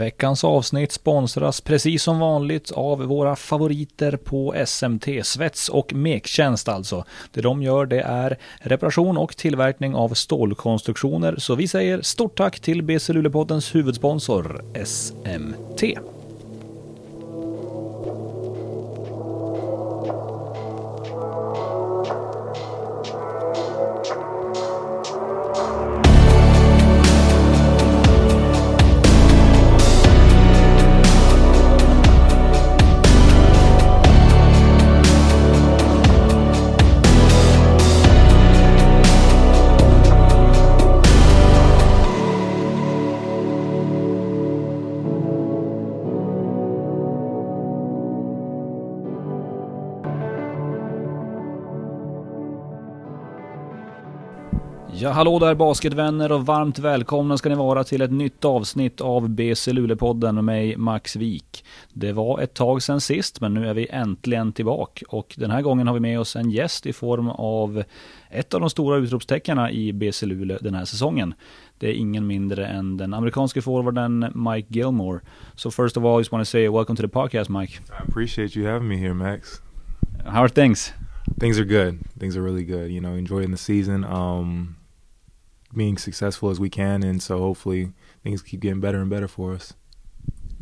Veckans avsnitt sponsras precis som vanligt av våra favoriter på SMT, svets och mektjänst alltså. Det de gör det är reparation och tillverkning av stålkonstruktioner, så vi säger stort tack till BC Luleåpoddens huvudsponsor SMT. Hallå där basketvänner och varmt välkomna ska ni vara till ett nytt avsnitt av BC Luleå-podden med mig Max Wik. Det var ett tag sedan sist, men nu är vi äntligen tillbaka och den här gången har vi med oss en gäst i form av ett av de stora utropstecknarna i BC Luleå den här säsongen. Det är ingen mindre än den amerikanske forwarden Mike Gilmore. So first of all, I just want to say welcome to the podcast, Mike. I appreciate you having me here, Max. How are things? Things are good. Things are really good. You know, enjoying the season. Um, being successful as we can, and so hopefully things keep getting better and better for us.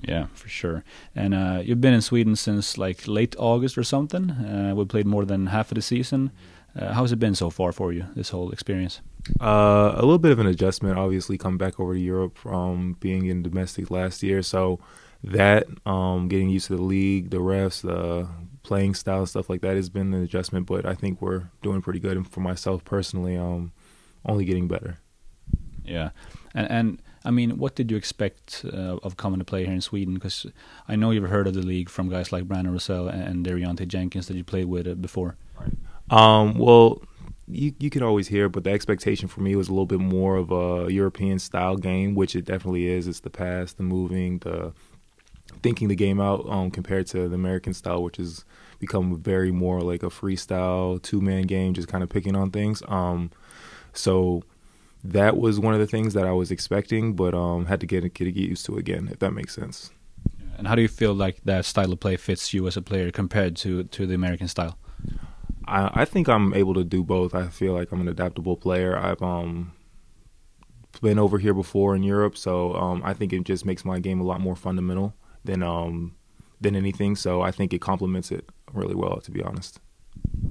Yeah, for sure. And uh, you've been in Sweden since like late August or something. Uh, we played more than half of the season. Uh, how's it been so far for you? This whole experience? Uh, a little bit of an adjustment, obviously, come back over to Europe from being in domestic last year. So that um, getting used to the league, the refs, the playing style, stuff like that has been an adjustment. But I think we're doing pretty good. And for myself personally, um, only getting better. Yeah, and and I mean, what did you expect uh, of coming to play here in Sweden? Because I know you've heard of the league from guys like Brandon Rozzell and De'Riante Jenkins that you played with uh, before. Right. Um, well, you you could always hear, but the expectation for me was a little bit more of a European style game, which it definitely is. It's the pass, the moving, the thinking the game out um, compared to the American style, which has become very more like a freestyle two man game, just kind of picking on things. Um, so that was one of the things that I was expecting, but um, had to get get get used to again, if that makes sense. And how do you feel like that style of play fits you as a player compared to to the American style? I, I think I'm able to do both. I feel like I'm an adaptable player. I've um been over here before in Europe, so um, I think it just makes my game a lot more fundamental than um than anything. So I think it complements it really well, to be honest.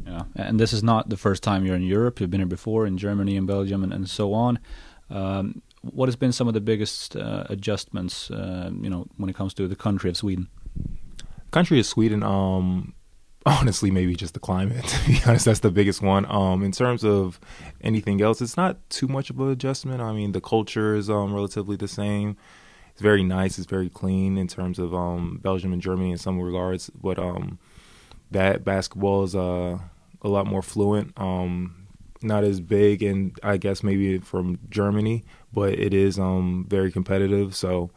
Yeah, and this is not the first time you're in Europe. You've been here before in Germany and Belgium and, and so on. Um, what has been some of the biggest uh, adjustments, uh, you know, when it comes to the country of Sweden? Country of Sweden, um, honestly, maybe just the climate. To be honest, that's the biggest one. Um, in terms of anything else, it's not too much of an adjustment. I mean, the culture is um, relatively the same. It's very nice. It's very clean in terms of um, Belgium and Germany in some regards, but um, that basketball is uh, a lot more fluent. Um, not as big, and I guess maybe from Germany, but it is um, very competitive. So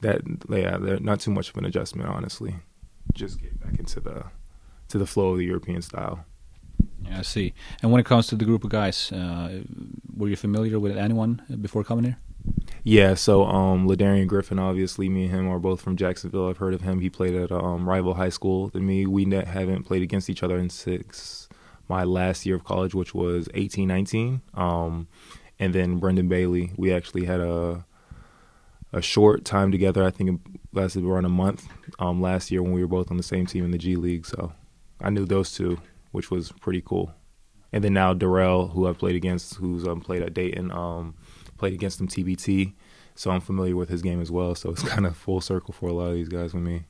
that yeah, not too much of an adjustment, honestly. Just get back into the to the flow of the European style. Yeah, I see. And when it comes to the group of guys, uh, were you familiar with anyone before coming here? Yeah, so um, LaDarien Griffin, obviously, me and him are both from Jacksonville. I've heard of him. He played at a um, rival high school than me. We haven't played against each other in six, my last year of college, which was eighteen nineteen. Um, and then Brendan Bailey, we actually had a a short time together. I think it lasted around a month um, last year when we were both on the same team in the G League. So I knew those two, which was pretty cool. And then now Darrell, who I've played against, who's um, played at Dayton. Um, played against him TBT, so I'm familiar with his game as well. So it's kind of full circle for a lot of these guys with me.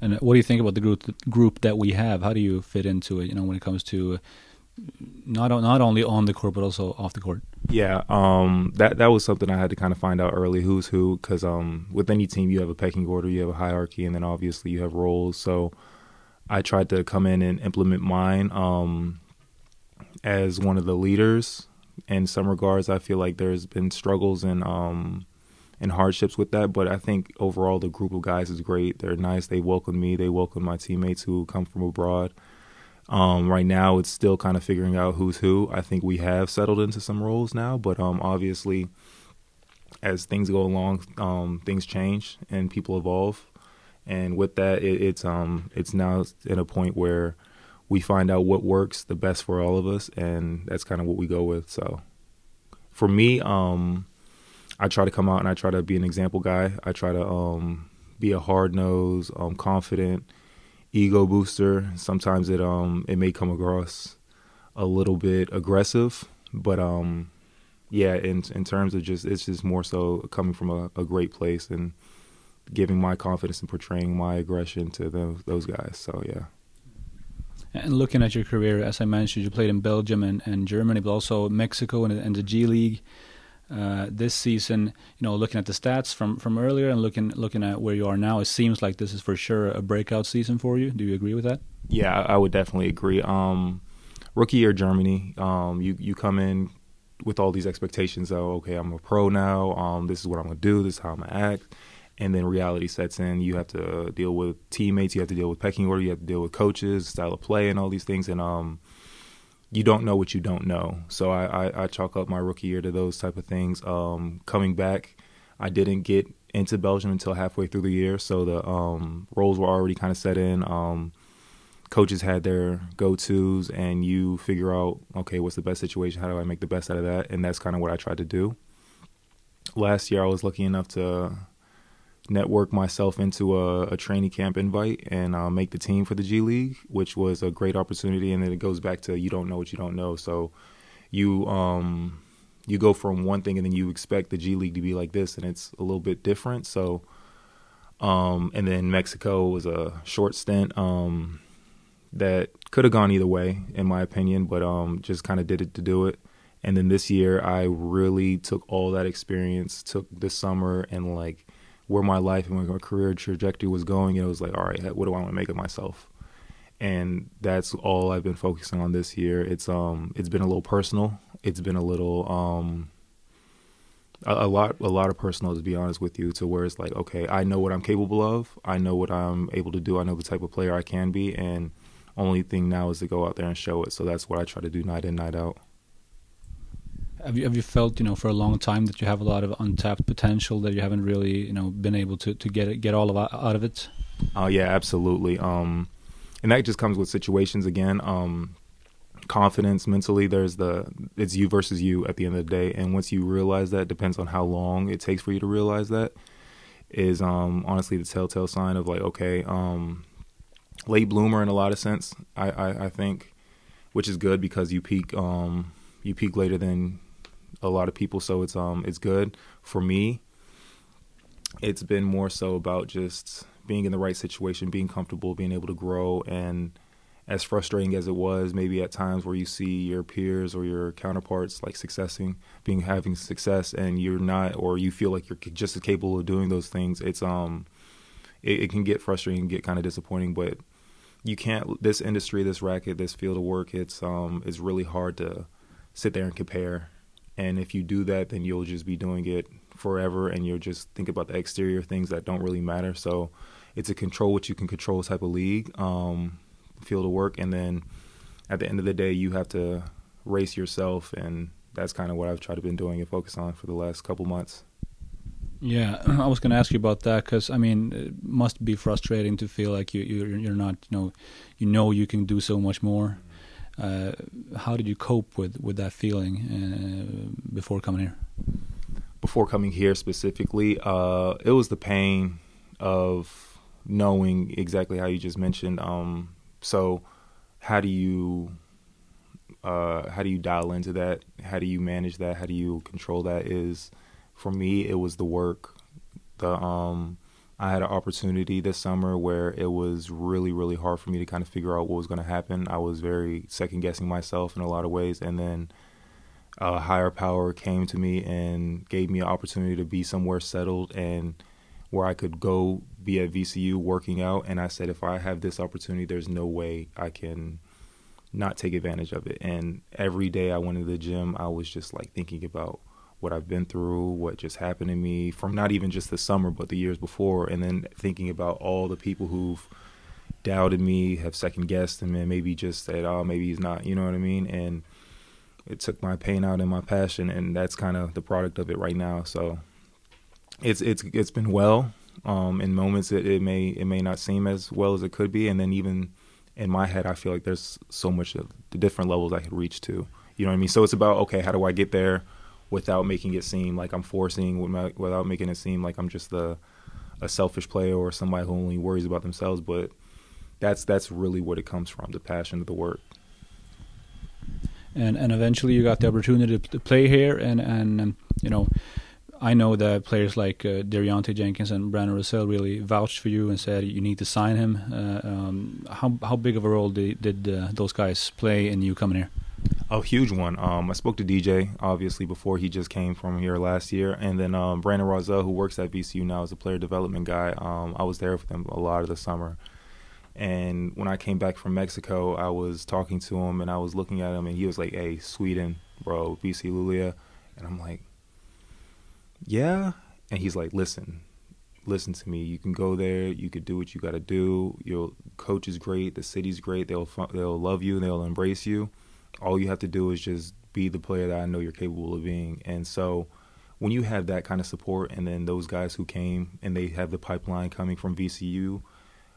And what do you think about the group group that we have? How do you fit into it? You know, when it comes to not not only on the court but also off the court. Yeah, um, that that was something I had to kind of find out early who's who because um, with any team you have a pecking order, you have a hierarchy, and then obviously you have roles. So I tried to come in and implement mine um, as one of the leaders in some regards, I feel like there's been struggles and um, and hardships with that. But I think overall, the group of guys is great. They're nice. They welcome me. They welcome my teammates who come from abroad. Um, right now, it's still kind of figuring out who's who. I think we have settled into some roles now, but um, obviously, as things go along, um, things change and people evolve, and with that, it, it's um, it's now at a point where we find out what works the best for all of us, and that's kind of what we go with. So, for me, um, I try to come out and I try to be an example guy. I try to um, be a hard nose, um, confident, ego booster. Sometimes it um it may come across a little bit aggressive, but um yeah, in in terms of just it's just more so coming from a, a great place and giving my confidence and portraying my aggression to those those guys. So yeah. And looking at your career, as I mentioned, you played in Belgium and, and Germany, but also Mexico and, and the G League. Uh, this season, you know, looking at the stats from, from earlier and looking looking at where you are now, it seems like this is for sure a breakout season for you. Do you agree with that? Yeah, I would definitely agree. Um, rookie year Germany, um, you you come in with all these expectations of okay, I'm a pro now. Um, this is what I'm gonna do. This is how I'm gonna act and then reality sets in. You have to deal with teammates, you have to deal with pecking order, you have to deal with coaches, style of play, and all these things. And um, you don't know what you don't know. So I, I, I chalk up my rookie year to those type of things. Um, coming back, I didn't get into Belgium until halfway through the year, so the um, roles were already kind of set in. Um, coaches had their go tos, and you figure out, okay, what's the best situation? How do I make the best out of that? And that's kind of what I tried to do. Last year, I was lucky enough to network myself into a, a training camp invite and uh, make the team for the G League, which was a great opportunity. And then it goes back to you don't know what you don't know. So you um, you go from one thing and then you expect the G League to be like this, and it's a little bit different. So um, and then Mexico was a short stint um, that could have gone either way, in my opinion, but um, just kind of did it to do it. And then this year, I really took all that experience, took this summer and like where my life and my career trajectory was going, it was like, all right, what do I want to make of myself? And that's all I've been focusing on this year. It's um, it's been a little personal. It's been a little um, a, a lot, a lot of personal, to be honest with you, to where it's like, okay, I know what I'm capable of. I know what I'm able to do. I know the type of player I can be, and only thing now is to go out there and show it. So that's what I try to do night in, night out. Have you have you felt you know for a long time that you have a lot of untapped potential that you haven't really you know been able to to get it, get all of out of it? Oh yeah, absolutely. Um, and that just comes with situations again. Um, confidence mentally. There's the it's you versus you at the end of the day, and once you realize that, depends on how long it takes for you to realize that. Is um honestly the telltale sign of like okay um late bloomer in a lot of sense. I I, I think, which is good because you peak um you peak later than a lot of people, so it's um it's good for me. It's been more so about just being in the right situation, being comfortable, being able to grow, and as frustrating as it was, maybe at times where you see your peers or your counterparts like successing, being having success, and you're not, or you feel like you're just as capable of doing those things. It's um, it, it can get frustrating, and get kind of disappointing, but you can't. This industry, this racket, this field of work, it's um, it's really hard to sit there and compare and if you do that, then you'll just be doing it forever and you'll just think about the exterior things that don't really matter. So it's a control what you can control type of league, um, field of work. And then at the end of the day, you have to race yourself. And that's kind of what I've tried to been doing and focus on for the last couple months. Yeah, I was going to ask you about that because I mean, it must be frustrating to feel like you you're, you're not you know you know you can do so much more. Uh, how did you cope with, with that feeling uh, before coming here? Before coming here specifically, uh, it was the pain of knowing exactly how you just mentioned. Um, so, how do you uh, how do you dial into that? How do you manage that? How do you control that? Is for me, it was the work, the um, I had an opportunity this summer where it was really, really hard for me to kind of figure out what was going to happen. I was very second guessing myself in a lot of ways. And then a higher power came to me and gave me an opportunity to be somewhere settled and where I could go be at VCU working out. And I said, if I have this opportunity, there's no way I can not take advantage of it. And every day I went to the gym, I was just like thinking about what I've been through, what just happened to me from not even just the summer, but the years before, and then thinking about all the people who've doubted me, have second guessed him, and maybe just said, "Oh, maybe he's not," you know what I mean? And it took my pain out and my passion, and that's kind of the product of it right now. So it's it's it's been well. Um, in moments, it, it may it may not seem as well as it could be, and then even in my head, I feel like there's so much of the different levels I could reach to. You know what I mean? So it's about okay, how do I get there without making it seem like I'm forcing, without making it seem like I'm just the a selfish player or somebody who only worries about themselves. But that's that's really what it comes from, the passion of the work. And and eventually you got the opportunity to play here, and and um, you know I know that players like uh, Jenkins and Brandon Rozzell really vouched for you and said you need to sign him. Uh, um, how how big of a role did, did uh, those guys play in you coming here? A huge one. Um, I spoke to DJ obviously before he just came from here last year, and then um, Brandon Rozzell, who works at VCU now as a player development guy. Um, I was there with him a lot of the summer, and when I came back from Mexico, I was talking to him and I was looking at him, and he was like, "Hey, Sweden, bro, BC Luleå," and I'm like yeah. And he's like, listen, listen to me. You can go there. You could do what you got to do. Your coach is great. The city's great. They'll they'll love you. They'll embrace you. All you have to do is just be the player that I know you're capable of being. And so, when you have that kind of support, and then those guys who came and they have the pipeline coming from VCU,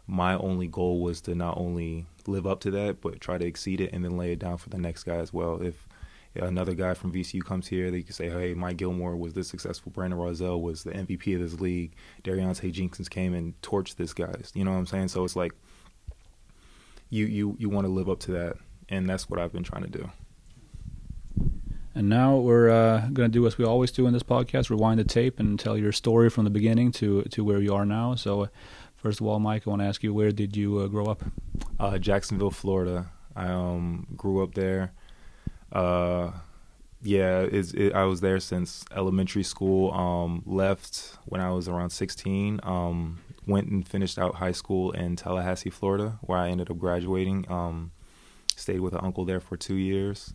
my only goal was to not only live up to that, but try to exceed it, and then lay it down for the next guy as well. If another guy from VCU comes here, they can say, hey, Mike Gilmore was this successful. Brandon Rozzell was the MVP of this league. De'Riante Jenkins came and torched this guys. You know what I'm saying? So it's like you you you want to live up to that, and that's what I've been trying to do. And now we're uh, going to do as we always do in this podcast: rewind the tape and tell your story from the beginning to to where you are now. So, first of all, Mike, I want to ask you, where did you uh, grow up? Uh, Jacksonville, Florida. I um, grew up there. Uh, yeah, it, I was there since elementary school. Um, left when I was around 16. Um, went and finished out high school in Tallahassee, Florida, where I ended up graduating. Um, stayed with an uncle there for two years.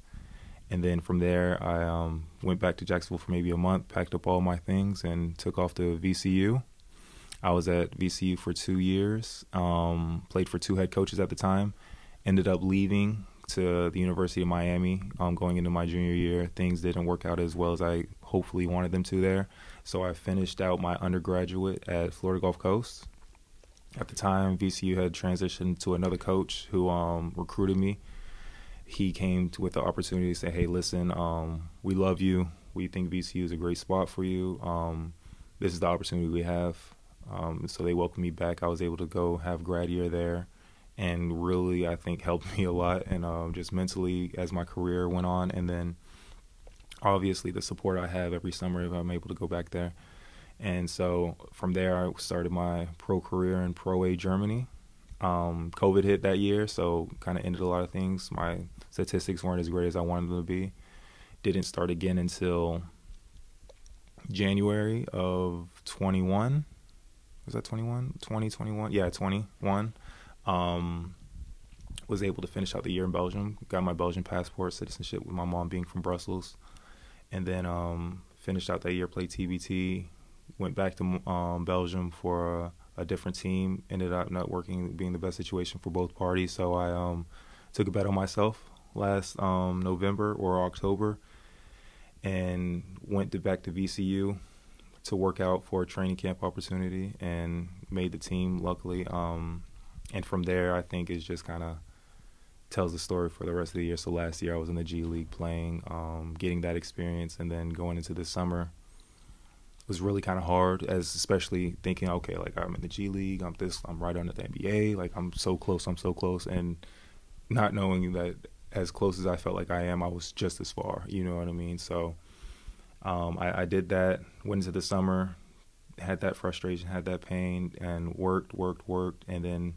And then from there, I um, went back to Jacksonville for maybe a month, packed up all my things, and took off to VCU. I was at VCU for two years, um, played for two head coaches at the time, ended up leaving to the University of Miami um, going into my junior year. Things didn't work out as well as I hopefully wanted them to there. So I finished out my undergraduate at Florida Gulf Coast. At the time, VCU had transitioned to another coach who um, recruited me. He came to, with the opportunity to say, "Hey, listen, um, we love you. We think VCU is a great spot for you. Um, this is the opportunity we have." Um, so they welcomed me back. I was able to go have grad year there and really I think helped me a lot and um, just mentally as my career went on and then obviously the support I have every summer if I'm able to go back there and so from there I started my pro career in Pro A Germany um, COVID hit that year so kind of ended a lot of things my statistics weren't as great as I wanted them to be didn't start again until January of 21 was that 21 2021 yeah 21 um, was able to finish out the year in Belgium. Got my Belgian passport, citizenship with my mom being from Brussels, and then um, finished out that year. Played TBT. Went back to um, Belgium for a, a, different team. Ended up not working, being the best situation for both parties. So I um, took a bet on myself last um, November or October, and went to back to VCU to work out for a training camp opportunity and made the team. Luckily, um, and from there, I think it just kind of tells the story for the rest of the year. So last year I was in the G League playing, um, getting that experience, and then going into the summer was really kind of hard, as especially thinking, okay, like I'm in the G League, I'm this, I'm right under the NBA, like I'm so close, I'm so close, and not knowing that as close as I felt like I am, I was just as far. You know what I mean? So um, I, I did that. Went into the summer, had that frustration, had that pain, and worked, worked, worked, and then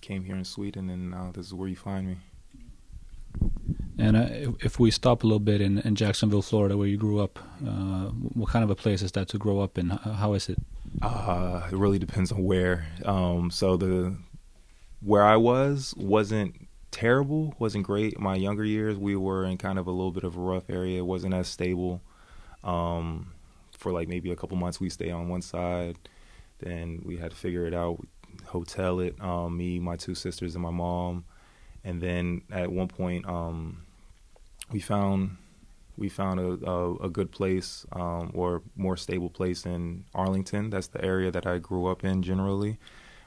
came here in Sweden, and uh, this is where you find me. And uh, if we stop a little bit in, in Jacksonville, Florida, where you grew up, uh, what kind of a place is that to grow up in? How is it? Uh, it really depends on where. Um, so the where I was wasn't terrible, wasn't great. My younger years, we were in kind of a little bit of a rough area. It wasn't as stable. Um, for like maybe a couple months, we stay on one side. Then we had to figure it out hotel it. Um, me, my two sisters, and my mom. And then at one point, um, we found we found a, a, a good place um, or more stable place in Arlington. That's the area that I grew up in generally.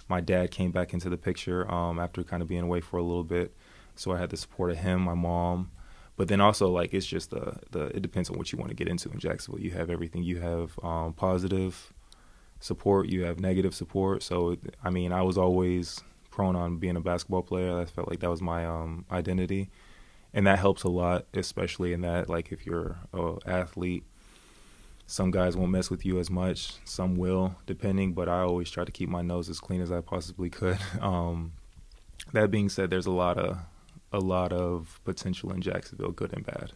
My dad came back into the picture um, after kind of being away for a little bit, so I had the support of him, my mom, but then also like it's just the the it depends on what you want to get into in Jacksonville. You have everything. You have um, positive support. You have negative support. So I mean, I was always prone on being a basketball player. I felt like that was my um, identity and that helps a lot, especially in that like if you're a athlete, some guys won't mess with you as much, some will, depending. But I always try to keep my nose as clean as I possibly could. Um, that being said, there's a lot of a lot of potential in Jacksonville, good and bad.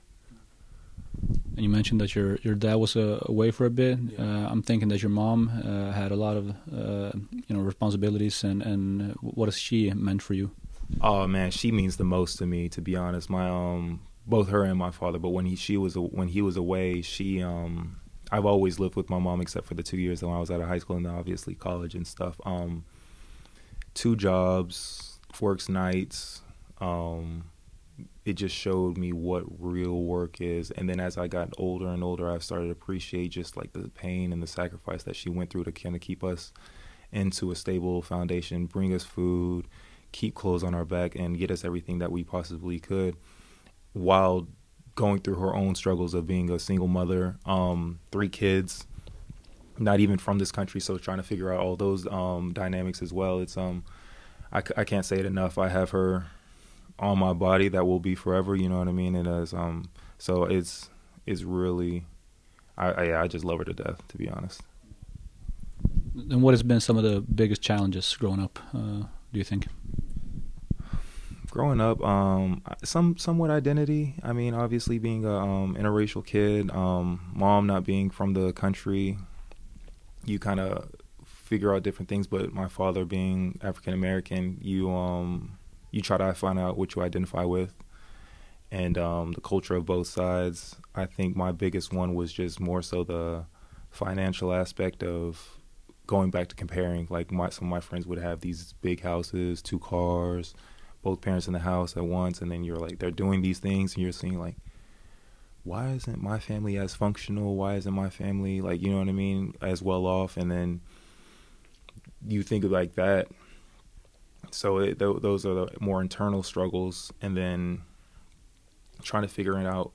And you mentioned that your your dad was uh, away for a bit. Yeah. Uh, I'm thinking that your mom uh, had a lot of uh, you know responsibilities, and and what has she meant for you? Oh man, she means the most to me. To be honest, my um, both her and my father. But when he she was when he was away, she um, I've always lived with my mom except for the two years when I was out of high school and obviously college and stuff. Um, two jobs, works nights. Um, it just showed me what real work is. And then as I got older and older, I started to appreciate just like the pain and the sacrifice that she went through to kind of keep us into a stable foundation, bring us food keep clothes on our back and get us everything that we possibly could while going through her own struggles of being a single mother, um, three kids, not even from this country, so trying to figure out all those um, dynamics as well. It's um, I, I can't say it enough. I have her on my body that will be forever. You know what I mean? And as um, so it's it's really, I, I I just love her to death, to be honest. And what has been some of the biggest challenges growing up? Uh, do you think? growing up, um, some somewhat identity. I mean, obviously being a um, interracial kid, um, mom not being from the country, you kind of figure out different things. But my father being African American, you um, you try to find out what you identify with, and um, the culture of both sides. I think my biggest one was just more so the financial aspect of going back to comparing. Like my some of my friends would have these big houses, two cars both parents in the house at once, and then you're like they're doing these things, and you're seeing like, why isn't my family as functional? Why isn't my family like you know what I mean as well off? And then you think of like that. So it, th- those are the more internal struggles, and then trying to figure it out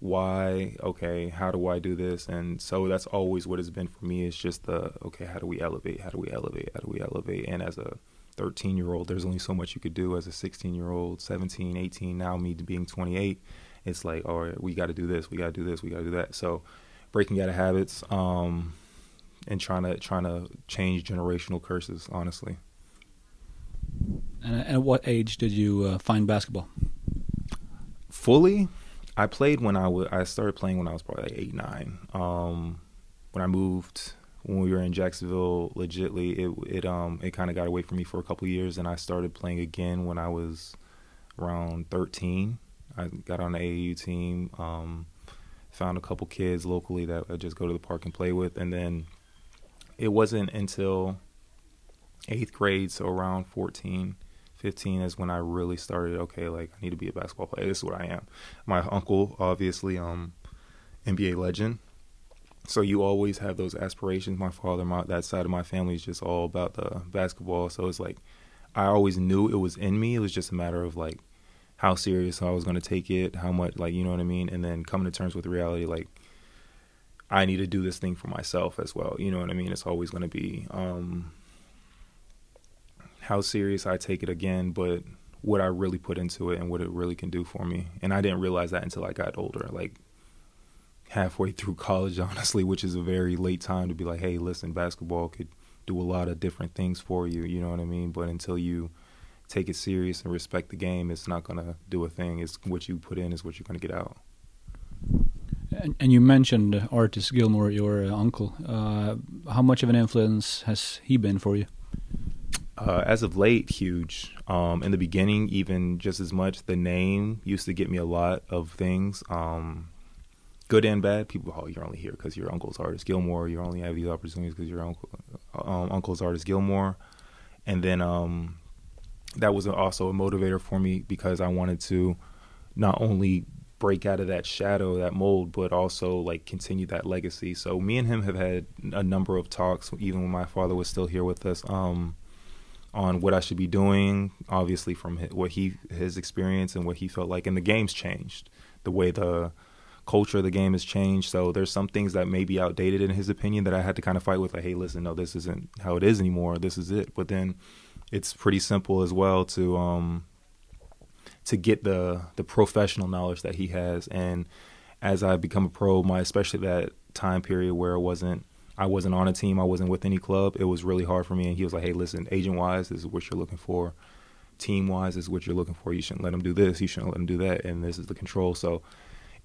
why okay how do i do this and so that's always what it's been for me it's just the okay how do we elevate how do we elevate how do we elevate and as a 13 year old, there's only so much you could do as a 16 year old, 17, 18. Now, me being 28, it's like, all right, we got to do this, we got to do this, we got to do that. So, breaking out of habits um, and trying to trying to change generational curses, honestly. And at what age did you uh, find basketball? Fully, I played when I was. I started playing when I was probably like eight, nine. Um, when I moved when we were in Jacksonville, legitly, it it um it kind of got away from me for a couple years, and I started playing again when I was around 13. I got on the AAU team, um, found a couple kids locally that I just go to the park and play with, and then it wasn't until eighth grade, so around 14, 15 is when I really started. Okay, like I need to be a basketball player. This is what I am. My uncle, obviously, um, NBA legend so you always have those aspirations. My father, my that side of my family is just all about the basketball. So it's like I always knew it was in me. It was just a matter of like how serious I was going to take it, how much, like you know what I mean, and then coming to terms with reality, like I need to do this thing for myself as well. You know what I mean? It's always going to be um, how serious I take it again, but what I really put into it and what it really can do for me. And I didn't realize that until I got older. Like halfway through college, honestly, which is a very late time to be like, hey, listen, basketball could do a lot of different things for you. You know what I mean? But until you take it serious and respect the game, it's not going to do a thing. It's what you put in is what you're going to get out. And, and, you mentioned Artis Gilmore, your uh, uncle. Uh, how much of an influence has he been for you? Uh, as of late, huge. Um, in the beginning, even just as much. The name used to get me a lot of things. Um, good and bad. People, oh, you're only here because your uncle's Artis Gilmore. You only have these opportunities because your uncle, um, uncle's Artis Gilmore. And then um, that was also a motivator for me because I wanted to not only break out of that shadow, that mold, but also like continue that legacy. So me and him have had a number of talks, even when my father was still here with us, um, on what I should be doing. Obviously, from what he his experience and what he felt like, and the game's changed. The way the culture of the game has changed. So there's some things that may be outdated in his opinion that I had to kind of fight with. Like, hey, listen, no, this isn't how it is anymore. This is it. But then it's pretty simple as well to um, to get the the professional knowledge that he has. And as I become a pro, my especially that time period where it wasn't I wasn't on a team, I wasn't with any club, it was really hard for me. And he was like, "Hey, listen, agent wise, this is what you're looking for. Team wise, this is what you're looking for. You shouldn't let him do this. You shouldn't let him do that. And this is the control." So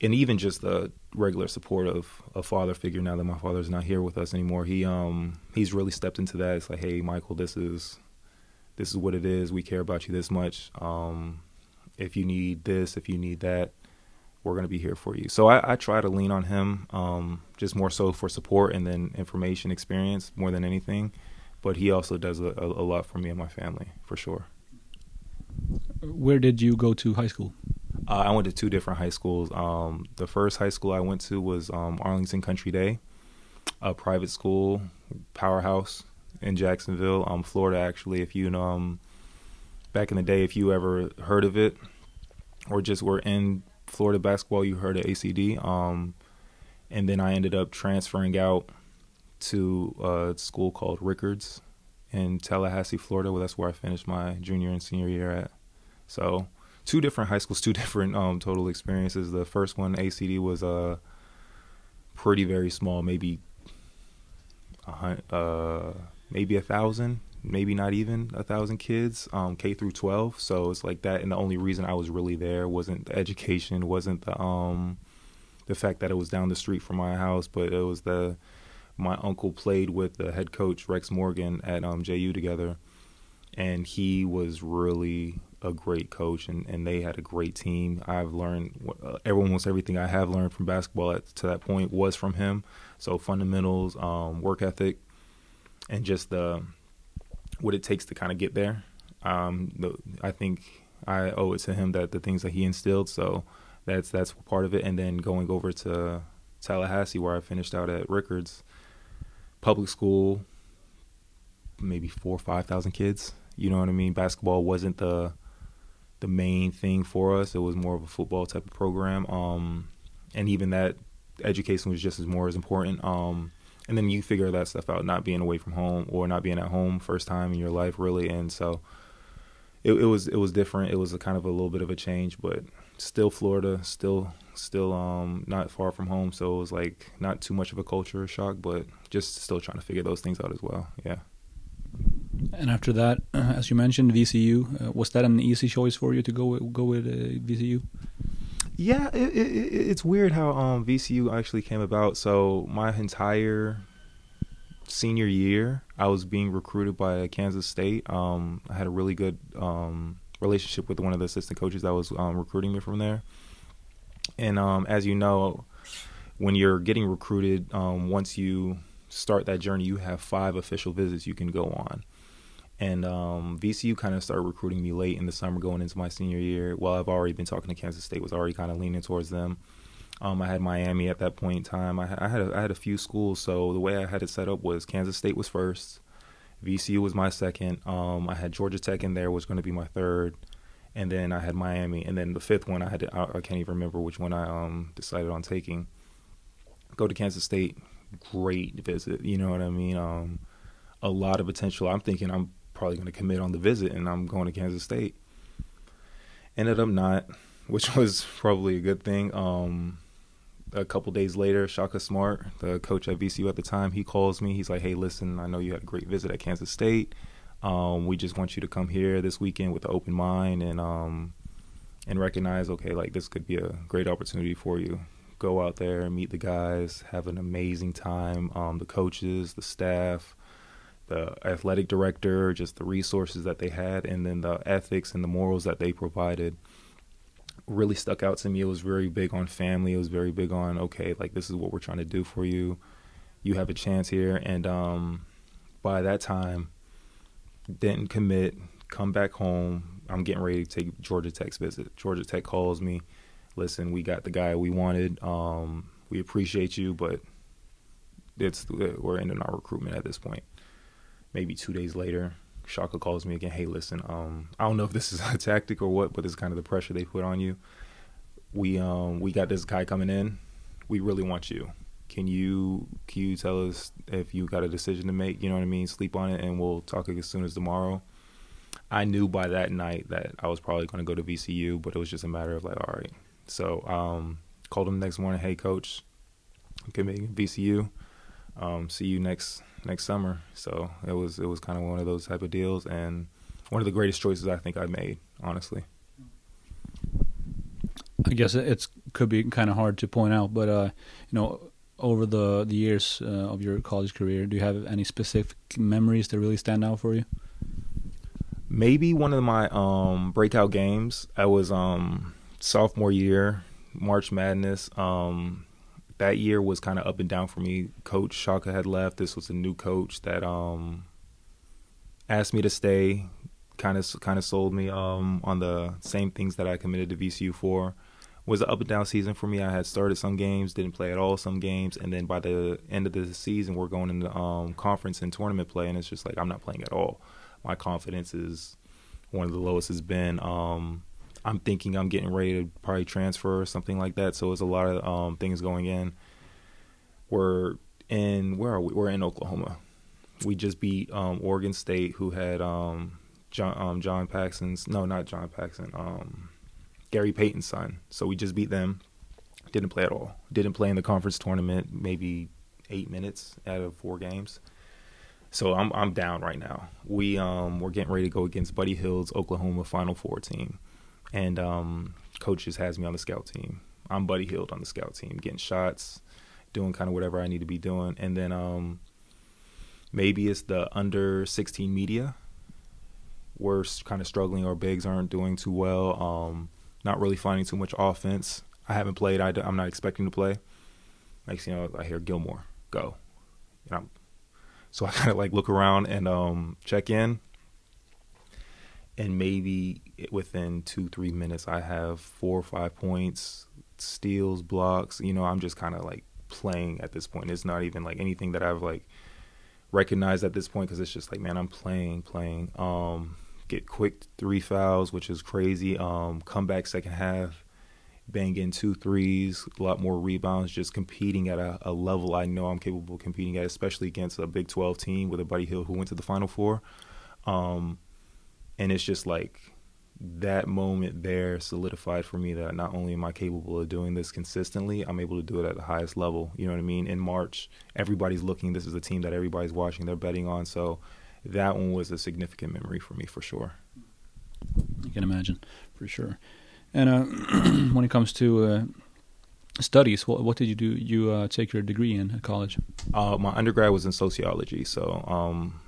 and even just the regular support of a father figure now that my father's not here with us anymore he um he's really stepped into that it's like hey michael this is this is what it is we care about you this much um if you need this if you need that we're going to be here for you so I, I try to lean on him um just more so for support and then information experience more than anything but he also does a, a, a lot for me and my family for sure where did you go to high school uh, I went to two different high schools. Um, the first high school I went to was um, Arlington Country Day, a private school, powerhouse in Jacksonville, um, Florida. Actually, if you know, um, back in the day, if you ever heard of it, or just were in Florida basketball, you heard of ACD. Um, and then I ended up transferring out to a school called Rickards in Tallahassee, Florida. Well, that's where I finished my junior and senior year at. So two different high schools, two different um, total experiences. The first one, ACD, was uh, pretty very small, maybe a uh, maybe a thousand, maybe not even a thousand kids, um, K through twelve. So it's like that, and the only reason I was really there wasn't the education, wasn't the um, the fact that it was down the street from my house, but it was the my uncle played with the head coach Rex Morgan at um, JU together, and he was really a great coach and, and they had a great team. I've learned uh, almost everything I have learned from basketball at, to that point was from him. So fundamentals, um, work ethic, and just the what it takes to kind of get there. Um, the, I think I owe it to him that the things that he instilled. So that's that's part of it. And then going over to Tallahassee, where I finished out at Rickards Public School, maybe four or five thousand kids. You know what I mean? Basketball wasn't the the main thing for us. It was more of a football type of program, um, and even that education was just as more as important. Um, and then you figure that stuff out, not being away from home or not being at home first time in your life, really. And so it, it was it was different. It was a kind of a little bit of a change, but still Florida, still still um, not far from home. So it was like not too much of a culture shock, but just still trying to figure those things out as well. Yeah. And after that, as you mentioned, VCU uh, was that an easy choice for you to go go with uh, VCU? Yeah, it, it, it's weird how um, VCU actually came about. So my entire senior year, I was being recruited by Kansas State. Um, I had a really good um, relationship with one of the assistant coaches that was um, recruiting me from there. And um, as you know, when you're getting recruited, um, once you start that journey, you have five official visits you can go on. And um, VCU kind of started recruiting me late in the summer going into my senior year. Well, I've already been talking to Kansas State, was already kind of leaning towards them. Um, I had Miami at that point in time. I, I had a, I had a few schools, so the way I had it set up was Kansas State was first, VCU was my second. Um, I had Georgia Tech in there was going to be my third, and then I had Miami, and then the fifth one I had to, I, I can't even remember which one I um, decided on taking. Go to Kansas State, great visit. You know what I mean? Um, a lot of potential. I'm thinking I'm probably going to commit on the visit, and I'm going to Kansas State. Ended up not, which was probably a good thing. Um, a couple days later, Shaka Smart, the coach at VCU at the time, he calls me. He's like, "Hey, listen, I know you had a great visit at Kansas State. Um, we just want you to come here this weekend with an open mind and um, and recognize, okay, like this could be a great opportunity for you. Go out there, meet the guys, have an amazing time. Um, the coaches, the staff, the athletic director, just the resources that they had, and then the ethics and the morals that they provided really stuck out to me. It was very big on family. It was very big on okay, like this is what we're trying to do for you. You have a chance here, and um, by that time, didn't commit. Come back home. I'm getting ready to take Georgia Tech's visit. Georgia Tech calls me. listen, we got the guy we wanted. Um, we appreciate you, but it's we're ending our recruitment at this point. Maybe two days later, Shaka calls me again. Hey, listen, um, I don't know if this is a tactic or what, but it's kind of the pressure they put on you. We um we got this guy coming in. We really want you. Can you can you tell us if you got a decision to make? You know what I mean. Sleep on it, and we'll talk as soon as tomorrow. I knew by that night that I was probably going to go to VCU, but it was just a matter of like, all right. So um, called him next morning. Hey, coach, I'm committing VCU. Um, see you next next summer. So it was it was kind of one of those type of deals, and one of the greatest choices I think I made, honestly. I guess it could be kind of hard to point out, but uh, you know, over the the years uh, of your college career, do you have any specific memories that really stand out for you? Maybe one of my um, breakout games. I was um, sophomore year, March Madness. Um, that year was kind of up and down for me. Coach Shaka had left. This was a new coach that um, asked me to stay. Kind of kind of sold me um, on the same things that I committed to VCU for. It was an up and down season for me. I had started some games, didn't play at all some games, and then by the end of the season, we're going into um, conference and tournament play, and it's just like I'm not playing at all. My confidence is one of the lowest it's been. Um, I'm thinking I'm getting ready to probably transfer or something like that. So it's a lot of um, things going in. We're in where are we? We're in Oklahoma. We just beat um, Oregon State, who had um, John um, John Paxson's no, not John Paxson, um, Gary Payton's son. So we just beat them. Didn't play at all. Didn't play in the conference tournament. Maybe eight minutes out of four games. So I'm I'm down right now. We um we're getting ready to go against Buddy Hield's Oklahoma Final Four team and um, coach just has me on the scout team. I'm Buddy Hield on the scout team, getting shots, doing kind of whatever I need to be doing, and then um, maybe it's the under 16 media. We're kind of struggling. Our bigs aren't doing too well. Um, not really finding too much offense. I haven't played. I, am not expecting to play. Next, you know, I hear Gilmore go. and so I kind of like look around and um, check in and maybe within two three minutes i have four or five points steals blocks you know i'm just kind of like playing at this point. It's not even like anything that i've like recognized at this point because it's just like man i'm playing playing um get quick three fouls which is crazy um come back second half bang in two threes a lot more rebounds just competing at a, a level i know i'm capable of competing at especially against a big 12 team with a Buddy Hield who went to the final four. Um and it's just like that moment there solidified for me that not only am I capable of doing this consistently, I'm able to do it at the highest level. You know what I mean? In March, everybody's looking. This is a team that everybody's watching. They're betting on. So that one was a significant memory for me for sure. You can imagine, for sure. And uh, when it comes to uh, studies, what, what, did you do? You uh, take your degree in at college? Uh, my undergrad was in sociology. So um,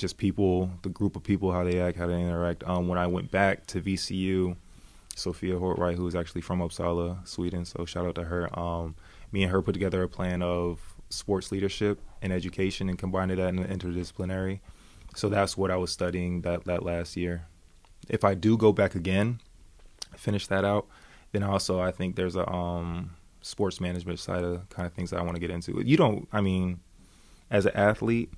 just people, the group of people, how they act, how they interact. Um, when I went back to VCU, Sophia Hortwright, who is actually from Uppsala, Sweden, so shout out to her. Um, me and her put together a plan of sports leadership and education and combined that in an interdisciplinary. So that's what I was studying that, that last year. If I do go back again, finish that out, then also I think there's a um, sports management side of kind of things that I want to get into. You don't, I mean, as an athlete,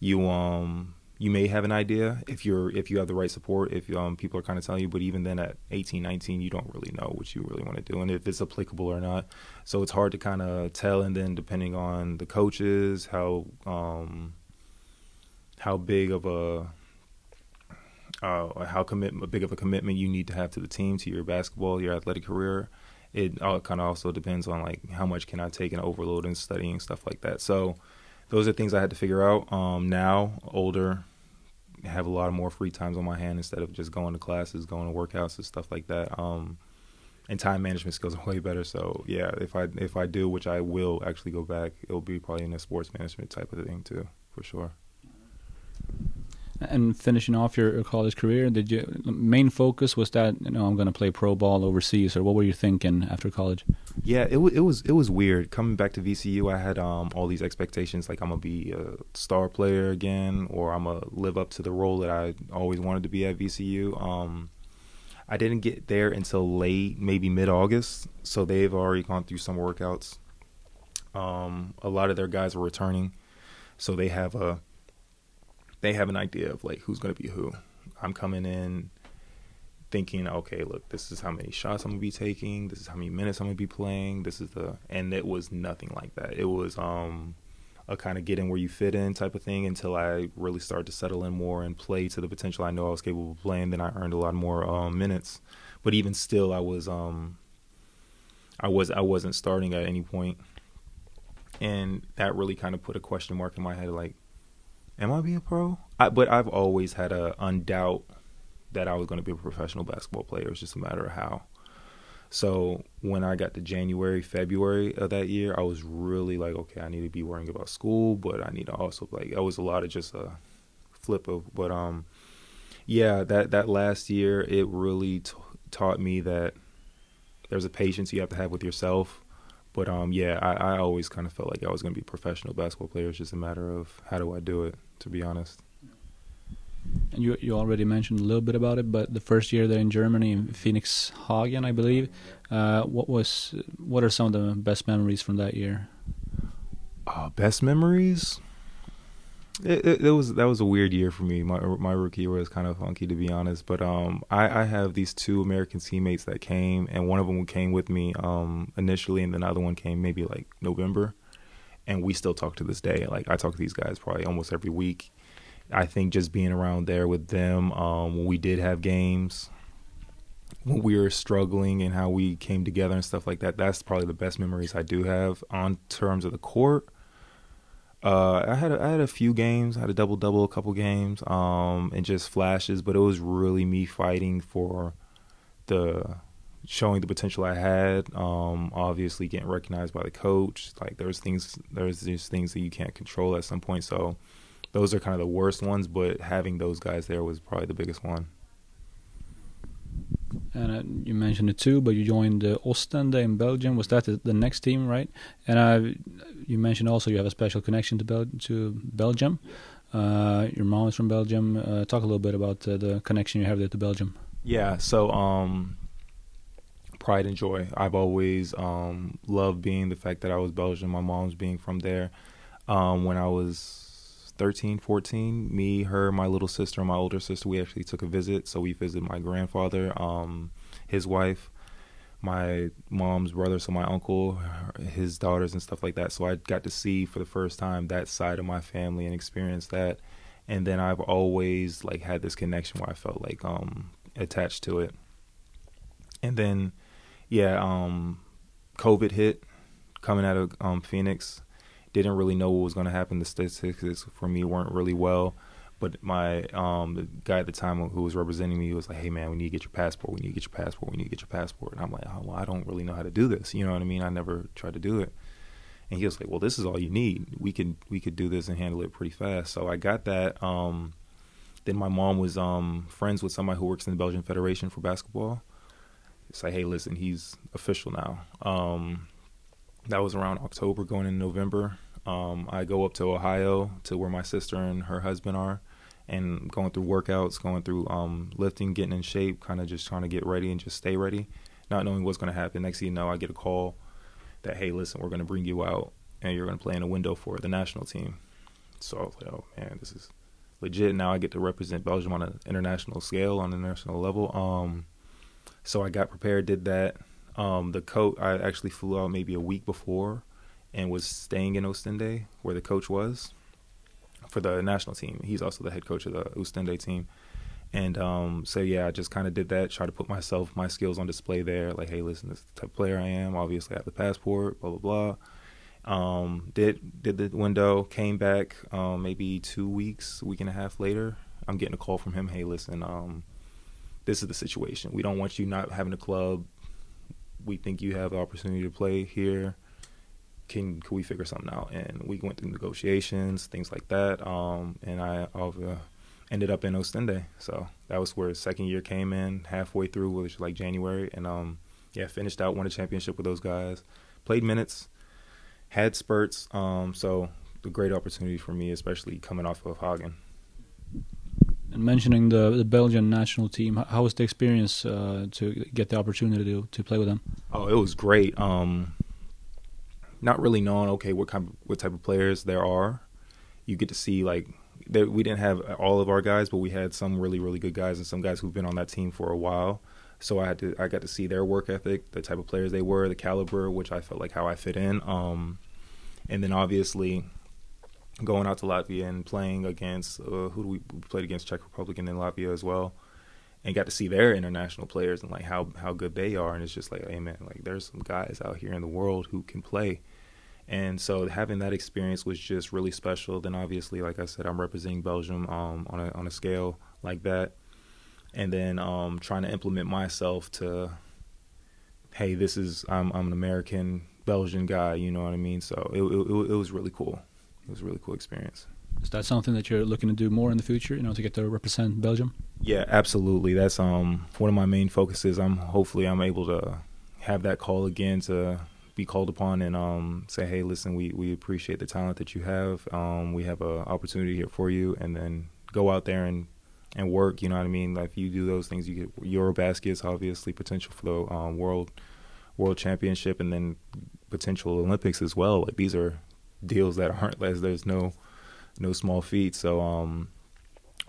you um you may have an idea if you're if you have the right support if um people are kind of telling you but even then at 18 19 you don't really know what you really want to do and if it's applicable or not. So it's hard to kind of tell and then depending on the coaches how um how big of a uh, how commit big of a commitment you need to have to the team to your basketball your athletic career. It all kind of also depends on like how much can I take and overload and studying stuff like that. So those are things I had to figure out. Um, now, older, have a lot more free times on my hand instead of just going to classes, going to workouts and stuff like that. Um, and time management skills are way better. So yeah, if I if I do, which I will actually go back, it'll be probably in a sports management type of thing too, for sure. And finishing off your college career, did you main focus was that you know I'm going to play pro ball overseas, or what were you thinking after college? Yeah, it it was it was weird coming back to VCU. I had um all these expectations like I'm gonna be a star player again, or I'm gonna live up to the role that I always wanted to be at VCU. Um, I didn't get there until late, maybe mid August. So they've already gone through some workouts. Um, a lot of their guys were returning, so they have a they have an idea of like who's going to be who. I'm coming in thinking, okay, look, this is how many shots I'm gonna be taking. This is how many minutes I'm gonna be playing. This is the and it was nothing like that. It was um a kind of getting where you fit in type of thing until I really started to settle in more and play to the potential I know I was capable of playing. Then I earned a lot more um, minutes, but even still, I was um I was I wasn't starting at any point, and that really kind of put a question mark in my head, like, am I being a pro? I, but I've always had a undoubt that I was going to be a professional basketball player. It's just a matter of how. So when I got to January, February of that year, I was really like, okay, I need to be worrying about school, but I need to also like, it was a lot of just a flip of, but um, yeah, that that last year, it really t- taught me that there's a patience you have to have with yourself. But um, yeah, I, I always kind of felt like I was going to be a professional basketball player. It's just a matter of how do I do it, to be honest. And you you already mentioned a little bit about it, but the first year there in Germany, in Phoenix Hagen, I believe. Uh, what was what are some of the best memories from that year? Uh, best memories. It, it, it, was that was a weird year for me. My my rookie year was kind of funky to be honest. But um, I, I have these two American teammates that came, and one of them came with me um initially, and the other one came maybe like November, and we still talk to this day. Like I talk to these guys probably almost every week, I think just being around there with them um, when we did have games, when we were struggling and how we came together and stuff like that. That's probably the best memories I do have on terms of the court. Uh, I had a, I had a few games. I had a double double, a couple games, um, and just flashes. But it was really me fighting for the showing the potential I had. Um, obviously, getting recognized by the coach. Like there's things, there's these things that you can't control at some point. So those are kind of the worst ones, but having those guys there was probably the biggest one. And uh, you mentioned it too, but you joined uh, Ostende in Belgium. Was that the, the next team, right? And uh, you mentioned also you have a special connection to Bel- to Belgium. Uh, your mom is from Belgium. Uh, talk a little bit about uh, the connection you have there to Belgium. Yeah, so um, pride and joy. I've always um, loved being the fact that I was Belgian. My mom's being from there. Um, when I was 13, 14, me, her, my little sister, my older sister, we actually took a visit. So we visited my grandfather, um, his wife, my mom's brother, so my uncle, his daughters, and stuff like that. So I got to see for the first time that side of my family and experience that. And then I've always like had this connection where I felt like um attached to it. And then, yeah, um, COVID hit coming out of um, Phoenix didn't really know what was going to happen. The statistics for me weren't really well. But my um, the guy at the time who was representing me was like, "Hey man, we need to get your passport. We need to get your passport. We need to get your passport." And I'm like, "Oh well, I don't really know how to do this. You know what I mean? I never tried to do it." And he was like, "Well, this is all you need. We could we could do this and handle it pretty fast." So I got that. Um, then my mom was um, friends with somebody who works in the Belgian Federation for basketball. Like, "Hey, listen, he's official now." Um, that was around October going in November. Um, I go up to Ohio to where my sister and her husband are, and going through workouts, going through um, lifting, getting in shape, kind of just trying to get ready and just stay ready, not knowing what's going to happen. Next thing you know, I get a call that hey, listen, we're going to bring you out and you're going to play in a window for the national team. So I was like, oh man, this is legit. Now I get to represent Belgium on an international scale, on an international level. Um, so I got prepared, did that. Um, the coach, I actually flew out maybe a week before and was staying in Ostende where the coach was for the national team. He's also the head coach of the Ostende team. And um, so yeah, I just kind of did that, try to put myself, my skills on display there. Like, hey, listen, this type of player I am. Obviously, I have the passport, blah blah blah. Um, did did the window, came back um, maybe two weeks, week and a half later. I'm getting a call from him. Hey, listen, um, this is the situation. We don't want you not having a club we think you have the opportunity to play here. Can can we figure something out? And we went through negotiations, things like that. Um, and I uh, ended up in Ostende. So that was where second year came in halfway through, which was like January, and um, yeah, finished out, won a championship with those guys. Played minutes, had spurts. Um, so a great opportunity for me, especially coming off of Hagen. And mentioning the the Belgian national team, how was the experience uh, to get the opportunity to to play with them? Oh, it was great. Um, not really knowing okay what kind of, what type of players there are. You get to see like there, we didn't have all of our guys, but we had some really really good guys and some guys who've been on that team for a while. So I had to I got to see their work ethic, the type of players they were, the caliber, which I felt like how I fit in. Um, and then obviously going out to Latvia and playing against uh, who do we, we played against Czech Republic and then Latvia as well, and got to see their international players and like how how good they are, and it's just like, hey man, like there's some guys out here in the world who can play, and so having that experience was just really special. Then obviously, like I said, I'm representing Belgium um, on a on a scale like that, and then um, trying to implement myself to, hey, this is I'm I'm an American Belgian guy, you know what I mean? So it it, it was really cool it was a really cool experience. Is that something that you're looking to do more in the future? You know, to get to represent Belgium? Yeah, absolutely. That's um one of my main focuses. I'm hopefully I'm able to have that call again to be called upon and um say, hey, listen, we we appreciate the talent that you have. Um, we have an opportunity here for you, and then go out there and and work. You know what I mean? Like if you do those things, you get Eurobaskets, obviously potential for the um, world world championship, and then potential Olympics as well. Like these are deals that aren't as there's no no small feat. So um,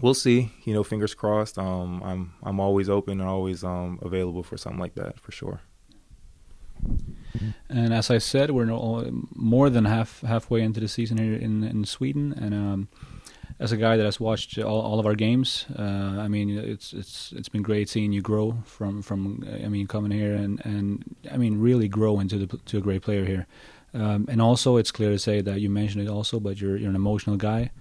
we'll see. You know, fingers crossed. Um, I'm I'm always open and always um, available for something like that for sure. And as I said, we're no, more than half halfway into the season here in in Sweden, and um, as a guy that has watched all, all of our games, uh, I mean, it's it's it's been great seeing you grow from from I mean coming here and and I mean really grow into the to a great player here. Um, and also, it's clear to say that you mentioned it also, but you're you're an emotional guy.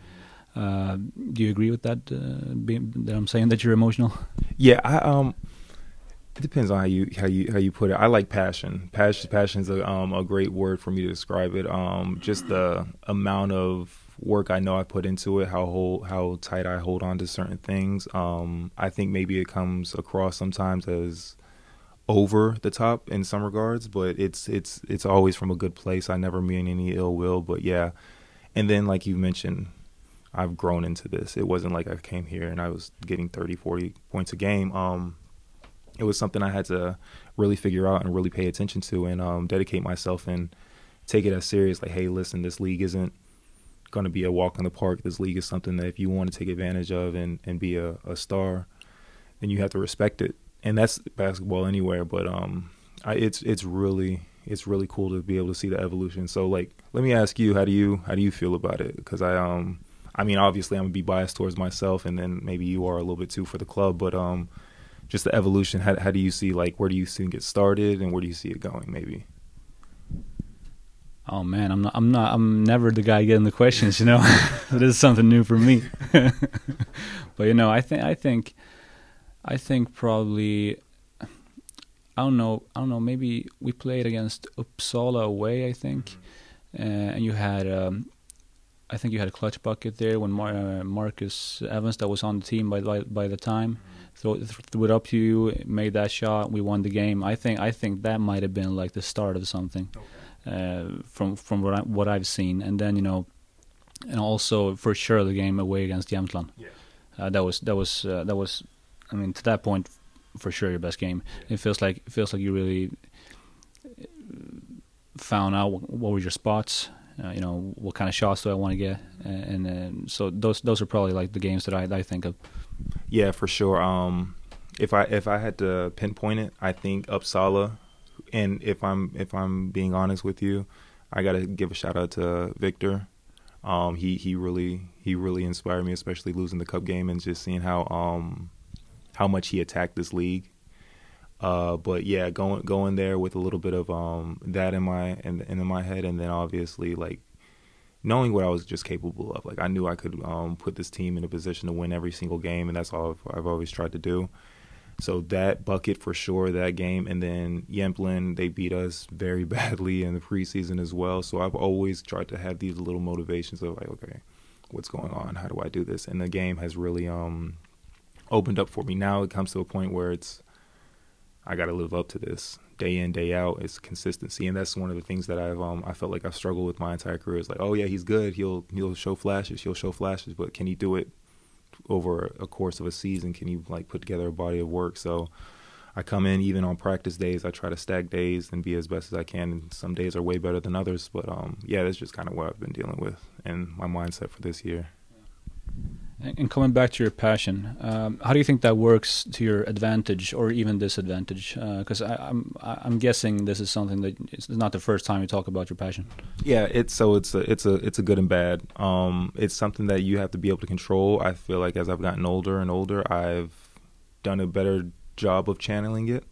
Uh, do you agree with that? Uh, being, that I'm saying that you're emotional. Yeah, I, um, it depends on how you how you how you put it. I like passion. Passion passion is a um a great word for me to describe it. Um, just the amount of work I know I put into it, how hold, how tight I hold on to certain things. Um, I think maybe it comes across sometimes as over the top in some regards, but it's it's it's always from a good place. I never mean any ill will, but yeah. And then like you mentioned, I've grown into this. It wasn't like I came here and I was getting 30, 40 points a game. Um it was something I had to really figure out and really pay attention to and um, dedicate myself and take it as serious like hey, listen, this league isn't going to be a walk in the park. This league is something that if you want to take advantage of and and be a, a star, then you have to respect it and that's basketball anywhere. But um, I, it's it's really it's really cool to be able to see the evolution. So like, let me ask you, how do you how do you feel about it? Because I um, I mean, obviously I'm gonna be biased towards myself, and then maybe you are a little bit too for the club, but um, just the evolution. How how do you see like where do you see it get started, and where do you see it going? Maybe. Oh man, I'm not. I'm not. I'm never the guy getting the questions. You know, this is something new for me. but you know, I think I think I think probably I don't know. I don't know. Maybe we played against Uppsala away. I think, mm-hmm. uh, and you had. Um, I think you had a clutch bucket there when Mar- uh, Marcus Evans, that was on the team by by, by the time, mm-hmm. threw, threw it up to you, made that shot, we won the game. I think I think that might have been like the start of something, okay. uh, from from what I, what I've seen. And then you know, and also for sure the game away against Jämtland. Yeah. Uh, that was that was uh, that was I mean, to that point, for sure, your best game. It feels like it feels like you really found out what, what were your spots. Uh, you know, what kind of shots do I want to get, and, and uh, so those those are probably like the games that I, I think of. Yeah, for sure. Um, if I if I had to pinpoint it, I think Uppsala, and if I'm if I'm being honest with you, I got to give a shout out to Victor. Um, he he really he really inspired me, especially losing the cup game and just seeing how um, how much he attacked this league. Uh, but yeah, going going there with a little bit of um, that in my in, in my head, and then obviously like knowing what I was just capable of. Like I knew I could um, put this team in a position to win every single game, and that's all I've, I've, always tried to do. So that bucket for sure, that game, and then Jämtland, they beat us very badly in the preseason as well. So I've always tried to have these little motivations of like, okay, what's going on? How do I do this? And the game has really um, opened up for me. Now it comes to a point where it's I got to live up to this day in day out. It's consistency, and that's one of the things that I've um I felt like I've struggled with my entire career. Is like, oh yeah, he's good. He'll he'll show flashes. He'll show flashes, but can he do it over a course of a season can you like put together a body of work. So I come in even on practice days. I try to stack days and be as best as I can. And some days are way better than others. But um, yeah, that's just kind of what I've been dealing with and my mindset for this year. And coming back to your passion, um, how do you think that works to your advantage or even disadvantage? Because uh, I'm I'm guessing this is something that it's not the first time you talk about your passion. Yeah, it's so it's a it's a it's a good and bad. Um, it's something that you have to be able to control. I feel like as I've gotten older and older, I've done a better job of channeling it.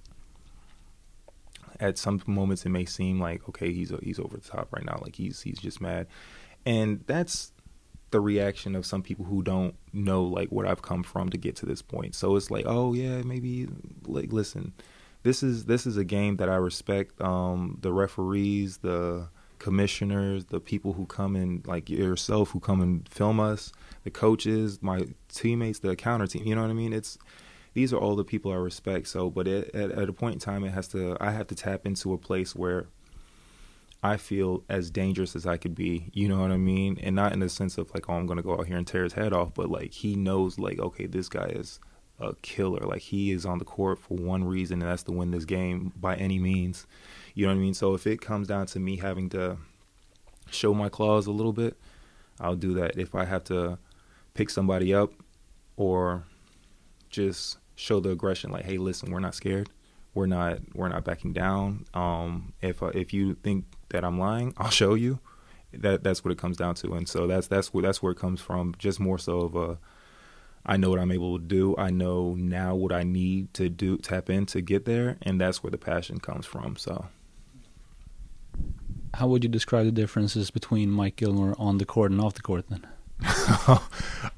At some moments, it may seem like okay, he's he's over the top right now, like he's he's just mad, and that's the reaction of some people who don't know like what I've come from to get to this point. So it's like, oh yeah, maybe like listen, this is this is a game that I respect. Um, the referees, the commissioners, the people who come and like yourself who come and film us, the coaches, my teammates, the counter team. You know what I mean? It's these are all the people I respect. So, but it, at, at a point in time, it has to I have to tap into a place where I feel as dangerous as I could be. You know what I mean? And not in the sense of like, oh, I'm gonna go out here and tear his head off, but like he knows, like, okay, this guy is a killer. Like he is on the court for one reason, and that's to win this game by any means. You know what I mean? So if it comes down to me having to show my claws a little bit, I'll do that. If I have to pick somebody up or just show the aggression, like, hey, listen, we're not scared. We're not we're not backing down. Um, if uh, if you think that I'm lying, I'll show you. That that's what it comes down to, and so that's that's where that's where it comes from. Just more so of a, I know what I'm able to do. I know now what I need to do, tap in to get there, and that's where the passion comes from. So, how would you describe the differences between Mike Gilmore on the court and off the court then?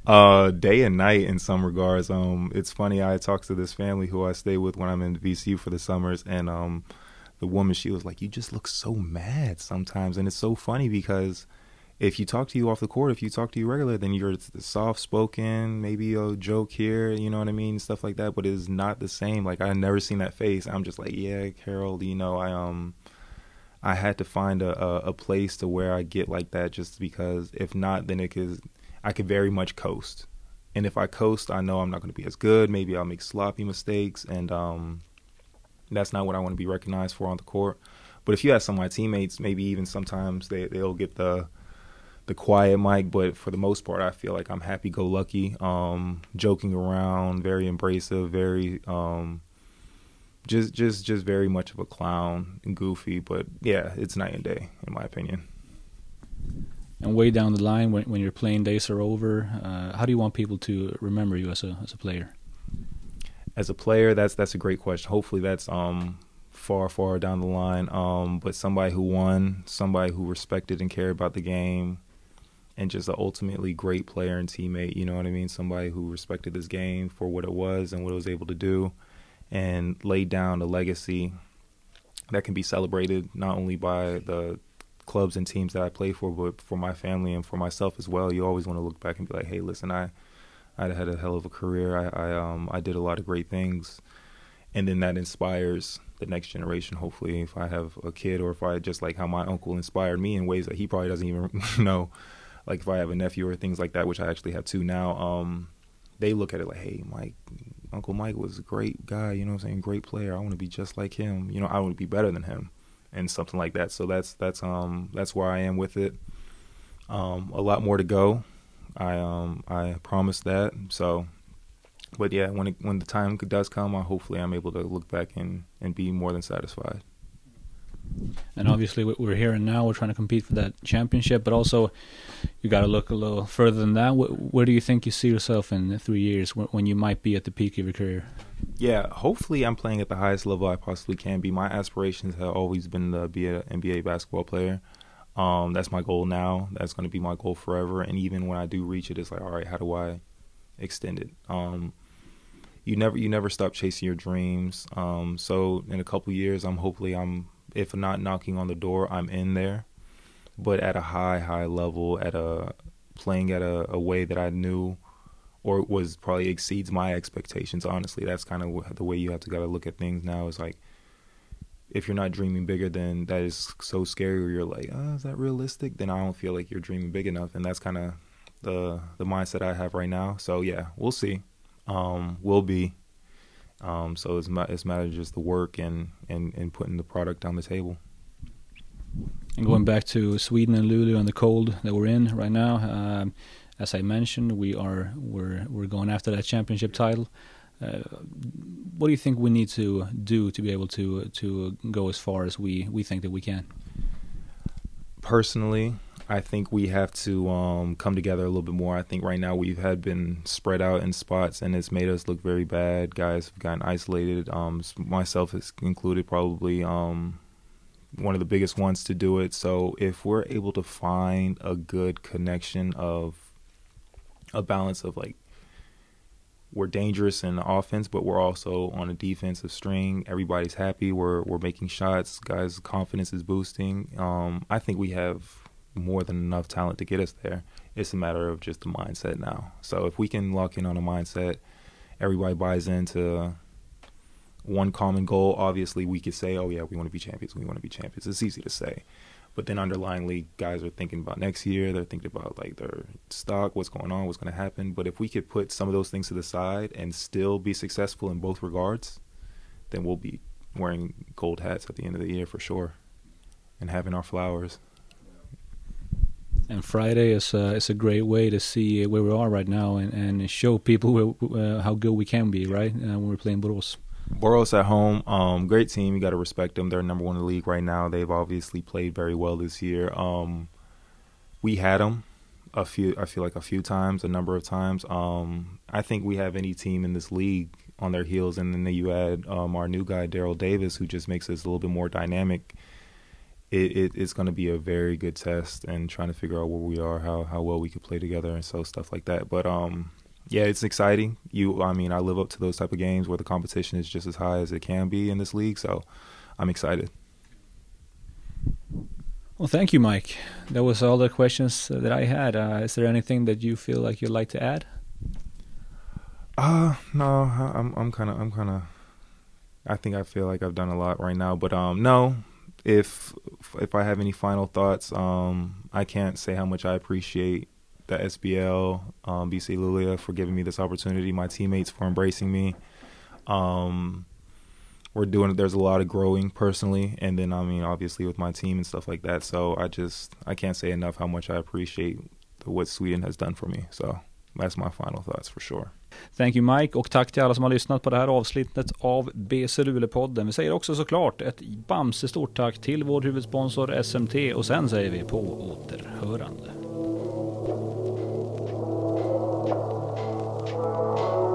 uh, day and night in some regards. Um, it's funny. I talk to this family who I stay with when I'm in VCU for the summers, and um, the woman she was like you just look so mad sometimes. And it's so funny because if you talk to you off the court if you talk to you regular then you're soft spoken maybe a joke here you know what i mean stuff like that but it's not the same. Like i never seen that face. I'm just like yeah carol you know i um i had to find a, a, a place to where i get like that just because if not then it could i could very much coast. And if i coast i know i'm not going to be as good. Maybe i'll make sloppy mistakes and um that's not what I want to be recognized for on the court. But if you ask some of my teammates, maybe even sometimes they they'll get the the quiet mic, but for the most part, I feel like I'm happy go lucky, um, joking around, very embracive, very um, just just just very much of a clown and goofy. But yeah, it's night and day in my opinion. And way down the line, when when your playing days are over, uh, how do you want people to remember you as a as a player? As a player, that's that's a great question. Hopefully, that's um far far down the line. Um, but somebody who won, somebody who respected and cared about the game, and just an ultimately great player and teammate. You know what I mean? Somebody who respected this game for what it was and what it was able to do, and laid down a legacy that can be celebrated not only by the clubs and teams that I play for, but for my family and for myself as well. You always want to look back and be like, hey, listen, I I had a hell of a career. I, I um I did a lot of great things, and then that inspires the next generation. Hopefully, if I have a kid or if I just like how my uncle inspired me in ways that he probably doesn't even know, like if I have a nephew or things like that, which I actually have two now. Um, they look at it like, hey, Mike, Uncle Mike was a great guy. You know what I'm saying? Great player. I want to be just like him. You know, I want to be better than him, and something like that. So that's that's um that's where I am with it. Um, a lot more to go. I um I promise that. So, but yeah, when it, when the time does come, I hopefully I'm able to look back and and be more than satisfied. And obviously, we're here and now. We're trying to compete for that championship, but also you got to look a little further than that. Where do you think you see yourself in three years when you might be at the peak of your career? Yeah, hopefully, I'm playing at the highest level I possibly can be. My aspirations have always been to be an NBA basketball player. Um, that's my goal now. That's going to be my goal forever. And even when I do reach it, it's like, all right, how do I extend it? Um, you never you never stop chasing your dreams. Um, so in a couple years, I'm hopefully I'm if not knocking on the door, I'm in there, but at a high high level, at a playing at a, a way that I knew or was probably exceeds my expectations. Honestly, that's kind of the way you have to gotta look at things now. Is like if you're not dreaming bigger then that is so scary or you're like oh is that realistic then i don't feel like you're dreaming big enough and that's kind of the the mindset I have right now. So yeah, we'll see. Um, we'll be. Um, so it's it's matter just the work and, and and putting the product on the table. And going back to Sweden and Luleå and the cold that we're in right now, um, as I mentioned, we are we're we're going after that championship title. What do you think we need to do to be able to to go as far as we we think that we can? Personally, I think we have to um, come together a little bit more. I think right now we've had been spread out in spots, and it's made us look very bad. Guys have gotten isolated. Um, myself is included, probably um, one of the biggest ones to do it. So if we're able to find a good connection of a balance of like we're dangerous in the offense, but we're also on a defensive string. Everybody's happy. We're we're making shots. Guys' confidence is boosting. Um, I think we have more than enough talent to get us there. It's a matter of just the mindset now. So if we can lock in on a mindset, everybody buys into one common goal. Obviously, we could say, "Oh yeah, we want to be champions. We want to be champions." It's easy to say, but then underlyingly, guys are thinking about next year. They're thinking about like their stock, what's going on, what's going to happen. But if we could put some of those things to the side and still be successful in both regards, then we'll be wearing gold hats at the end of the year for sure, and having our flowers. And Friday is a, is a great way to see where we are right now and, and show people where, uh, how good we can be, right? Uh, when we're playing Borås. Borås at home, um, great team. You got to respect them. They're number one in the league right now. They've obviously played very well this year. Um, we had them a few. I feel like a few times, a number of times. Um, I think we have any team in this league on their heels, and then you add um, our new guy Daryl Davis, who just makes us a little bit more dynamic. It, it, it's going to be a very good test, and trying to figure out where we are, how how well we could play together, and so stuff like that. But um, yeah, it's exciting. You, I mean, I live up to those type of games where the competition is just as high as it can be in this league. So, I'm excited. Well, thank you, Mike. That was all the questions that I had. Uh, is there anything that you feel like you'd like to add? Uh no, I'm I'm kind of I'm kind of. I think I feel like I've done a lot right now, but um, no. If if I have any final thoughts, um, I can't say how much I appreciate the SBL, um, BC Luleå for giving me this opportunity, my teammates for embracing me. Um, we're doing there's a lot of growing personally and then I mean obviously with my team and stuff like that. So I just I can't say enough how much I appreciate what Sweden has done for me. So that's my final thoughts for sure. Thank you Mike och tack till alla som har lyssnat på det här avsnittet av BC Luleå-podden. Vi säger också såklart ett bamse stort tack till vår huvudsponsor SMT och sen säger vi på återhörande. Thank you.